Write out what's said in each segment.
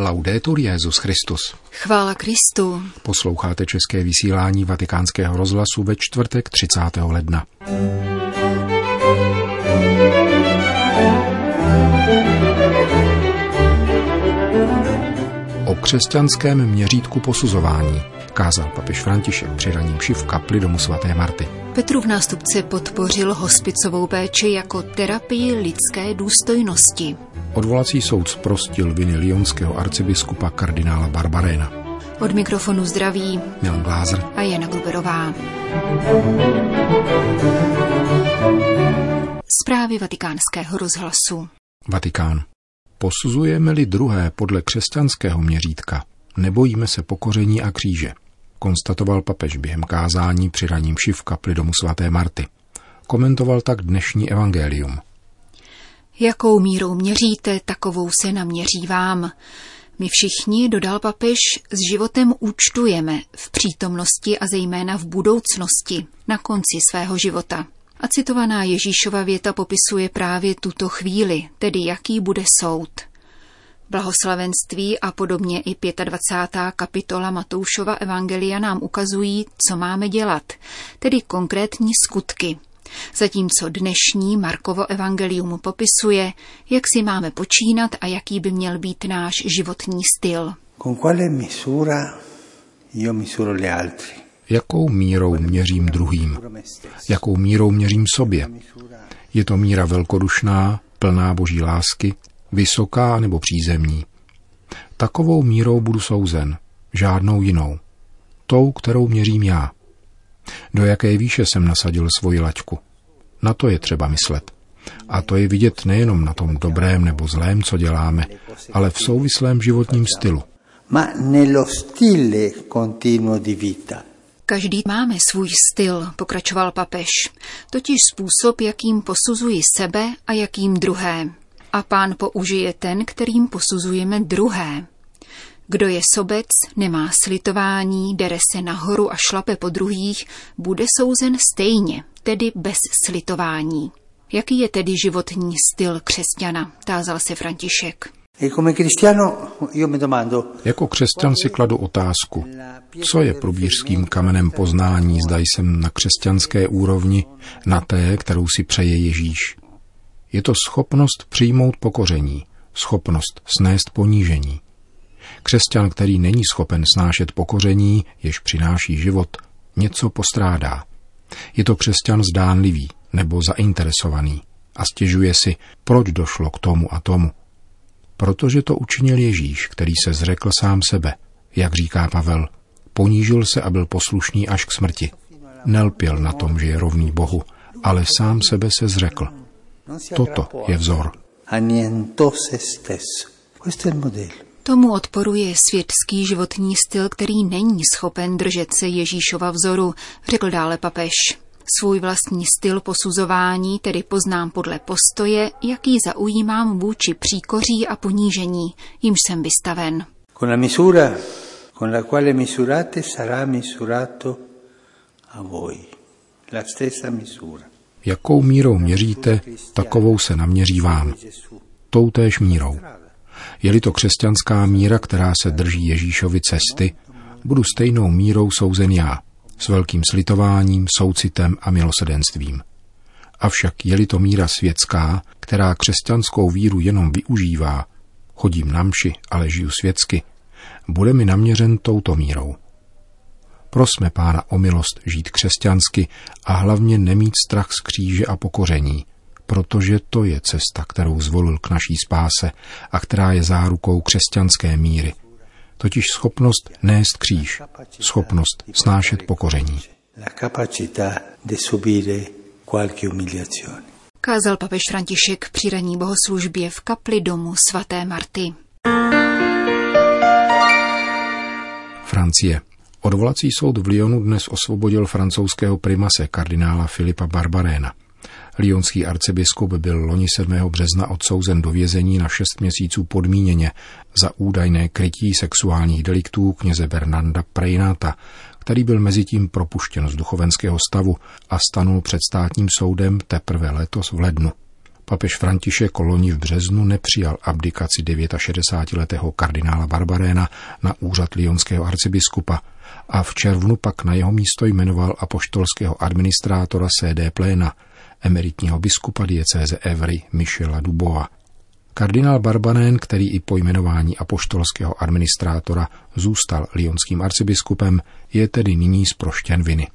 Laudetur Jezus Christus. Chvála Kristu. Posloucháte české vysílání Vatikánského rozhlasu ve čtvrtek 30. ledna. O křesťanském měřítku posuzování kázal papež František při raním v kapli domu svaté Marty. Petru v nástupce podpořil hospicovou péči jako terapii lidské důstojnosti. Odvolací soud zprostil viny lionského arcibiskupa kardinála Barbaréna. Od mikrofonu zdraví Milan Glázer a Jana Gruberová. Zprávy vatikánského rozhlasu. Vatikán. Posuzujeme-li druhé podle křesťanského měřítka, nebojíme se pokoření a kříže, konstatoval papež během kázání při raním v kapli domu svaté Marty. Komentoval tak dnešní evangelium. Jakou mírou měříte, takovou se naměří vám. My všichni, dodal papež, s životem účtujeme v přítomnosti a zejména v budoucnosti, na konci svého života. A citovaná Ježíšova věta popisuje právě tuto chvíli, tedy jaký bude soud. Blahoslavenství a podobně i 25. kapitola Matoušova Evangelia nám ukazují, co máme dělat, tedy konkrétní skutky. Zatímco dnešní Markovo evangelium popisuje, jak si máme počínat a jaký by měl být náš životní styl. Con quale misura io misuro gli altri? Jakou mírou měřím druhým? Jakou mírou měřím sobě? Je to míra velkodušná, plná boží lásky, vysoká nebo přízemní? Takovou mírou budu souzen, žádnou jinou. Tou, kterou měřím já. Do jaké výše jsem nasadil svoji laťku? Na to je třeba myslet. A to je vidět nejenom na tom dobrém nebo zlém, co děláme, ale v souvislém životním stylu. Ma nello stile continuo di vita. Každý máme svůj styl, pokračoval papež, totiž způsob, jakým posuzuji sebe a jakým druhé. A pán použije ten, kterým posuzujeme druhé. Kdo je sobec, nemá slitování, dere se nahoru a šlape po druhých, bude souzen stejně, tedy bez slitování. Jaký je tedy životní styl křesťana, tázal se František. E Jako křesťan si kladu otázku, co je probířským kamenem poznání, zda jsem na křesťanské úrovni, na té, kterou si přeje Ježíš. Je to schopnost přijmout pokoření, schopnost snést ponížení. Křesťan, který není schopen snášet pokoření, jež přináší život, něco postrádá. Je to křesťan zdánlivý nebo zainteresovaný a stěžuje si, proč došlo k tomu a tomu. Protože to učinil Ježíš, který se zřekl sám sebe, jak říká Pavel, ponížil se a byl poslušný až k smrti. Nelpěl na tom, že je rovný Bohu, ale sám sebe se zřekl. Toto je vzor. Tomu odporuje světský životní styl, který není schopen držet se Ježíšova vzoru, řekl dále papež. Svůj vlastní styl posuzování tedy poznám podle postoje, jaký zaujímám vůči příkoří a ponížení, jimž jsem vystaven. Con la misura con la quale misurate sarà misurato a voi. La stessa misura. Jakou mírou měříte, takovou se naměří vám. Toutéž mírou. Je-li to křesťanská míra, která se drží Ježíšovy cesty, budu stejnou mírou souzen já, s velkým slitováním, soucitem a milosedenstvím. Avšak je-li to míra světská, která křesťanskou víru jenom využívá, chodím na mši, ale žiju světsky, bude mi naměřen touto mírou. Prosme Pána o milost žít křesťansky a hlavně nemít strach z kříže a pokoření, protože to je cesta, kterou zvolil k naší spáse a která je zárukou křesťanské míry, totiž schopnost nést kříž, schopnost snášet pokoření. Kázal papež František při ranní bohoslužbě v kapli domu svaté Marty. Francie. Odvolací soud v Lyonu dnes osvobodil francouzského primase kardinála Filipa Barbaréna. Lyonský arcibiskup byl loni 7. března odsouzen do vězení na 6 měsíců podmíněně za údajné krytí sexuálních deliktů kněze Bernarda Prejnata, který byl mezitím propuštěn z duchovenského stavu a stanul před státním soudem teprve letos v lednu. Papež František Koloni v březnu nepřijal abdikaci 69-letého kardinála Barbaréna na úřad lionského arcibiskupa a v červnu pak na jeho místo jmenoval apoštolského administrátora CD Pléna, emeritního biskupa diecéze Evry Michela Dubova. Kardinál Barbanén, který i po jmenování apoštolského administrátora zůstal lionským arcibiskupem, je tedy nyní zproštěn viny.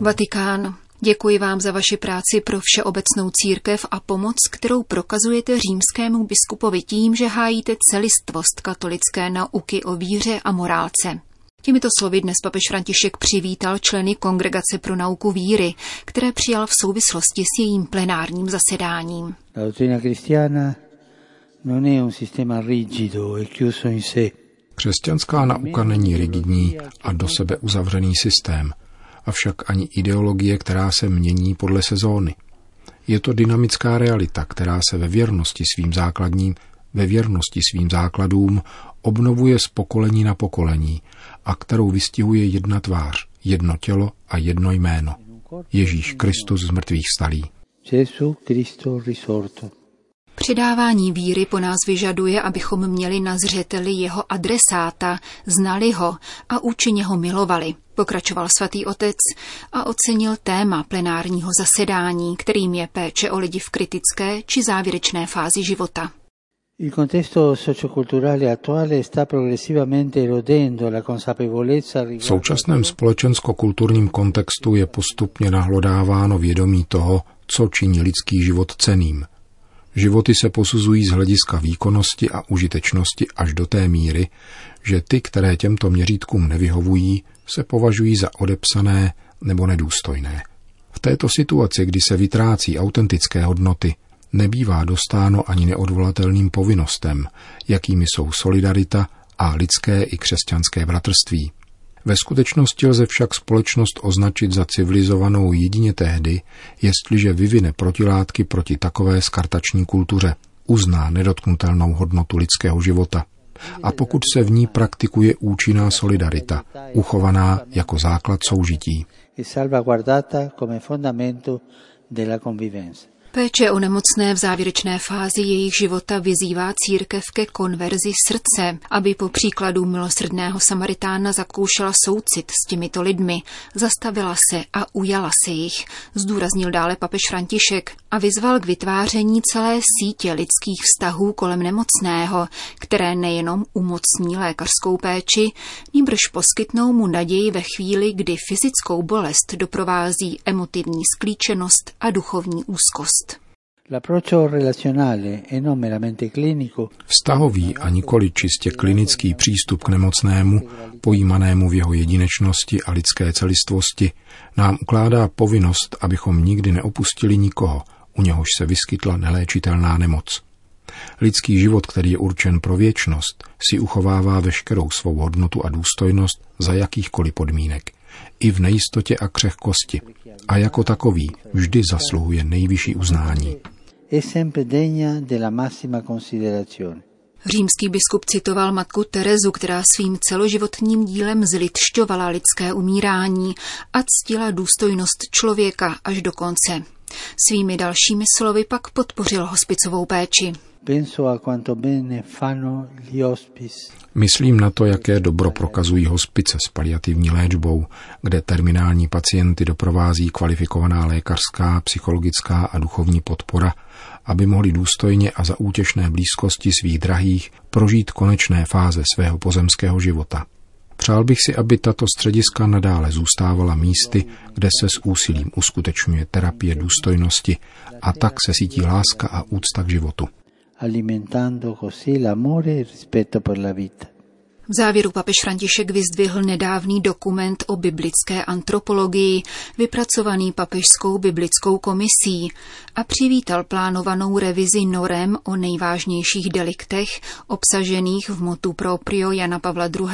Vatikán. Děkuji vám za vaši práci pro všeobecnou církev a pomoc, kterou prokazujete římskému biskupovi tím, že hájíte celistvost katolické nauky o víře a morálce. Těmito slovy dnes papež František přivítal členy Kongregace pro nauku víry, které přijal v souvislosti s jejím plenárním zasedáním. La doctrina cristiana non è un sistema rigido e chiuso in sé. Křesťanská nauka není rigidní a do sebe uzavřený systém, avšak ani ideologie, která se mění podle sezóny. Je to dynamická realita, která se ve věrnosti svým základním, ve věrnosti svým základům obnovuje z pokolení na pokolení a kterou vystihuje jedna tvář, jedno tělo a jedno jméno. Ježíš Kristus z mrtvých stalí. Přidávání víry po nás vyžaduje, abychom měli na zřeteli jeho adresáta, znali ho a účinně ho milovali, pokračoval svatý otec a ocenil téma plenárního zasedání, kterým je péče o lidi v kritické či závěrečné fázi života. Il contesto socioculturale attuale sta progressivamente erodendo la consapevolezza V současném společensko-kulturním kontextu je postupně nahlodáváno vědomí toho, co činí lidský život ceným. Životy se posuzují z hlediska výkonnosti a užitečnosti až do té míry, že ty, které těmto měřítkům nevyhovují, se považují za odepsané nebo nedůstojné. V této situaci, kdy se vytrácí autentické hodnoty, nebývá dostáno ani neodvolatelným povinnostem, jakými jsou solidarita a lidské i křesťanské bratrství. Ve skutečnosti lze však společnost označit za civilizovanou jedině tehdy, jestliže vyvine protilátky proti takové skartační kultuře, uzná nedotknutelnou hodnotu lidského života a pokud se v ní praktikuje účinná solidarita, uchovaná jako základ soužití. Péče o nemocné v závěrečné fázi jejich života vyzývá církev ke konverzi srdce, aby po příkladu milosrdného Samaritána zakoušela soucit s těmito lidmi, zastavila se a ujala se jich, zdůraznil dále papež František a vyzval k vytváření celé sítě lidských vztahů kolem nemocného, které nejenom umocní lékařskou péči, níbrž poskytnou mu naději ve chvíli, kdy fyzickou bolest doprovází emotivní sklíčenost a duchovní úzkost. Vztahový a nikoli čistě klinický přístup k nemocnému, pojímanému v jeho jedinečnosti a lidské celistvosti, nám ukládá povinnost, abychom nikdy neopustili nikoho, u něhož se vyskytla neléčitelná nemoc. Lidský život, který je určen pro věčnost, si uchovává veškerou svou hodnotu a důstojnost za jakýchkoliv podmínek, i v nejistotě a křehkosti, a jako takový vždy zasluhuje nejvyšší uznání è sempre degna della massima considerazione. Římský biskup citoval matku Terezu, která svým celoživotním dílem zlitšťovala lidské umírání a ctila důstojnost člověka až do konce. Svými dalšími slovy pak podpořil hospicovou péči. Myslím na to, jaké dobro prokazují hospice s paliativní léčbou, kde terminální pacienty doprovází kvalifikovaná lékařská, psychologická a duchovní podpora, aby mohli důstojně a za útěšné blízkosti svých drahých prožít konečné fáze svého pozemského života. Přál bych si, aby tato střediska nadále zůstávala místy, kde se s úsilím uskutečňuje terapie důstojnosti a tak se sítí láska a úcta k životu alimentando così l'amore e il rispetto per la vita. V závěru papež František vyzdvihl nedávný dokument o biblické antropologii, vypracovaný papežskou biblickou komisí a přivítal plánovanou revizi norem o nejvážnějších deliktech obsažených v motu proprio Jana Pavla II.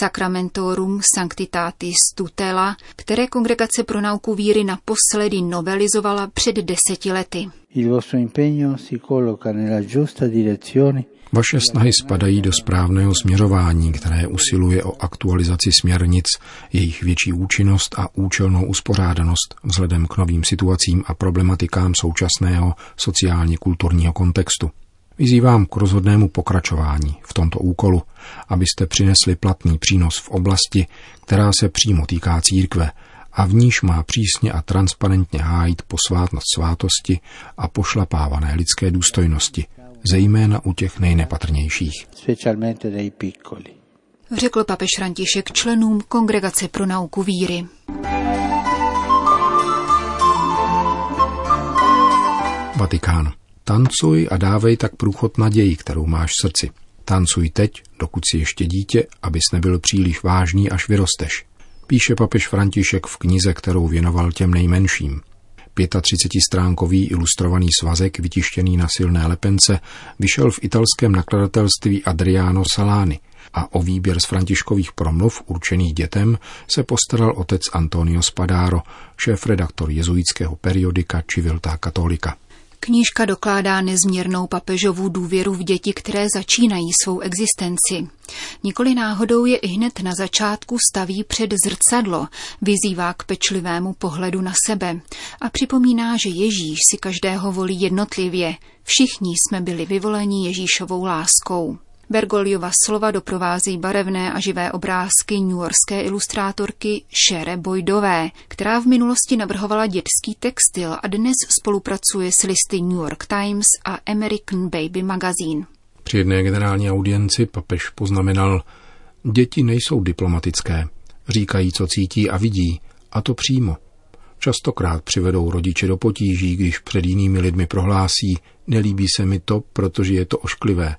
Sacramentorum Sanctitatis Tutela, které Kongregace pro nauku víry naposledy novelizovala před deseti lety. Il vostro impegno si colloca nella giusta direzione vaše snahy spadají do správného směřování, které usiluje o aktualizaci směrnic, jejich větší účinnost a účelnou uspořádanost vzhledem k novým situacím a problematikám současného sociálně-kulturního kontextu. Vyzývám k rozhodnému pokračování v tomto úkolu, abyste přinesli platný přínos v oblasti, která se přímo týká církve a v níž má přísně a transparentně hájit posvátnost svátosti a pošlapávané lidské důstojnosti, zejména u těch nejnepatrnějších. Řekl papež František členům Kongregace pro nauku víry. Vatikán. Tancuj a dávej tak průchod naději, kterou máš v srdci. Tancuj teď, dokud si ještě dítě, abys nebyl příliš vážný, až vyrosteš. Píše papež František v knize, kterou věnoval těm nejmenším. 35-stránkový ilustrovaný svazek vytištěný na silné lepence vyšel v italském nakladatelství Adriano Salani a o výběr z františkových promluv určených dětem se postaral otec Antonio Spadaro, šéf-redaktor jezuitského periodika Civiltà Katolika. Knížka dokládá nezměrnou papežovou důvěru v děti, které začínají svou existenci. Nikoli náhodou je i hned na začátku staví před zrcadlo, vyzývá k pečlivému pohledu na sebe a připomíná, že Ježíš si každého volí jednotlivě. Všichni jsme byli vyvoleni Ježíšovou láskou. Bergoliova slova doprovází barevné a živé obrázky newyorské ilustrátorky Shere Boydové, která v minulosti navrhovala dětský textil a dnes spolupracuje s listy New York Times a American Baby Magazine. Při jedné generální audienci papež poznamenal, děti nejsou diplomatické, říkají, co cítí a vidí, a to přímo. Častokrát přivedou rodiče do potíží, když před jinými lidmi prohlásí, nelíbí se mi to, protože je to ošklivé.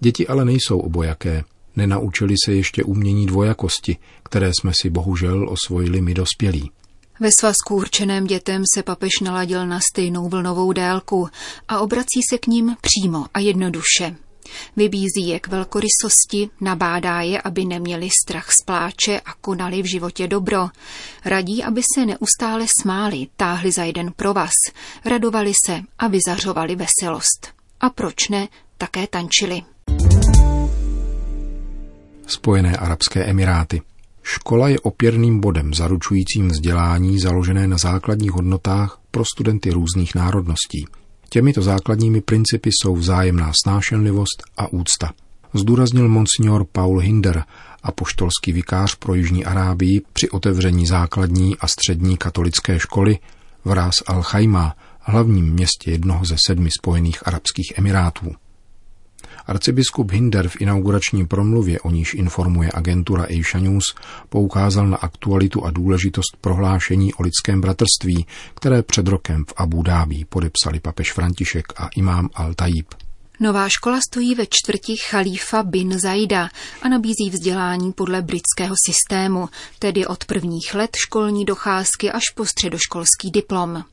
Děti ale nejsou obojaké. Nenaučili se ještě umění dvojakosti, které jsme si bohužel osvojili my dospělí. Ve svazku určeném dětem se papež naladil na stejnou vlnovou délku a obrací se k ním přímo a jednoduše. Vybízí je k velkorysosti, nabádá je, aby neměli strach z pláče a konali v životě dobro. Radí, aby se neustále smáli, táhli za jeden provaz, radovali se a vyzařovali veselost. A proč ne, také tančili. Spojené arabské emiráty. Škola je opěrným bodem zaručujícím vzdělání založené na základních hodnotách pro studenty různých národností. Těmito základními principy jsou vzájemná snášenlivost a úcta. Zdůraznil monsignor Paul Hinder, apoštolský vikář pro Jižní Arábii při otevření základní a střední katolické školy v Rás al-Chaima, hlavním městě jednoho ze sedmi spojených arabských emirátů. Arcibiskup Hinder v inaugurační promluvě, o níž informuje agentura Asia News, poukázal na aktualitu a důležitost prohlášení o lidském bratrství, které před rokem v Abu Dhabi podepsali papež František a imám Al-Tajib. Nová škola stojí ve čtvrti Khalifa bin Zaida a nabízí vzdělání podle britského systému, tedy od prvních let školní docházky až po středoškolský diplom.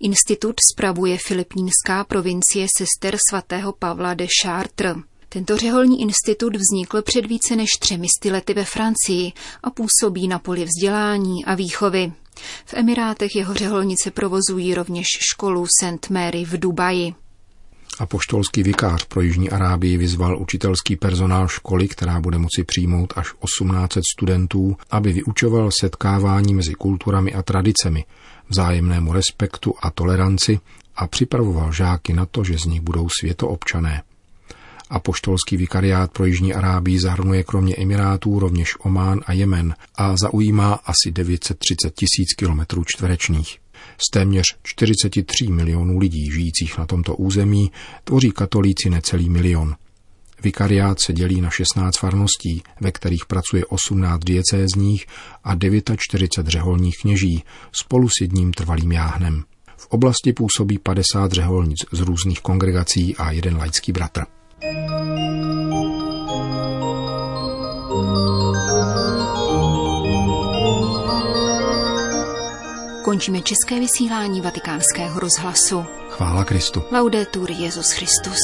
Institut spravuje filipínská provincie sester svatého Pavla de Chartres. Tento řeholní institut vznikl před více než třemi lety ve Francii a působí na poli vzdělání a výchovy. V Emirátech jeho řeholnice provozují rovněž školu St. Mary v Dubaji. Apoštolský vikář pro Jižní Arábii vyzval učitelský personál školy, která bude moci přijmout až 1800 studentů, aby vyučoval setkávání mezi kulturami a tradicemi, vzájemnému respektu a toleranci a připravoval žáky na to, že z nich budou světoobčané. Apoštolský vikariát pro Jižní Arábii zahrnuje kromě Emirátů rovněž Omán a Jemen a zaujímá asi 930 tisíc kilometrů čtverečních. Z téměř 43 milionů lidí žijících na tomto území tvoří katolíci necelý milion. Vikariát se dělí na 16 farností, ve kterých pracuje 18 diecézních a 49 řeholních kněží spolu s jedním trvalým jáhnem. V oblasti působí 50 řeholnic z různých kongregací a jeden laický bratr. Končíme české vysílání vatikánského rozhlasu. Chvála Kristu. Laudetur Jezus Christus.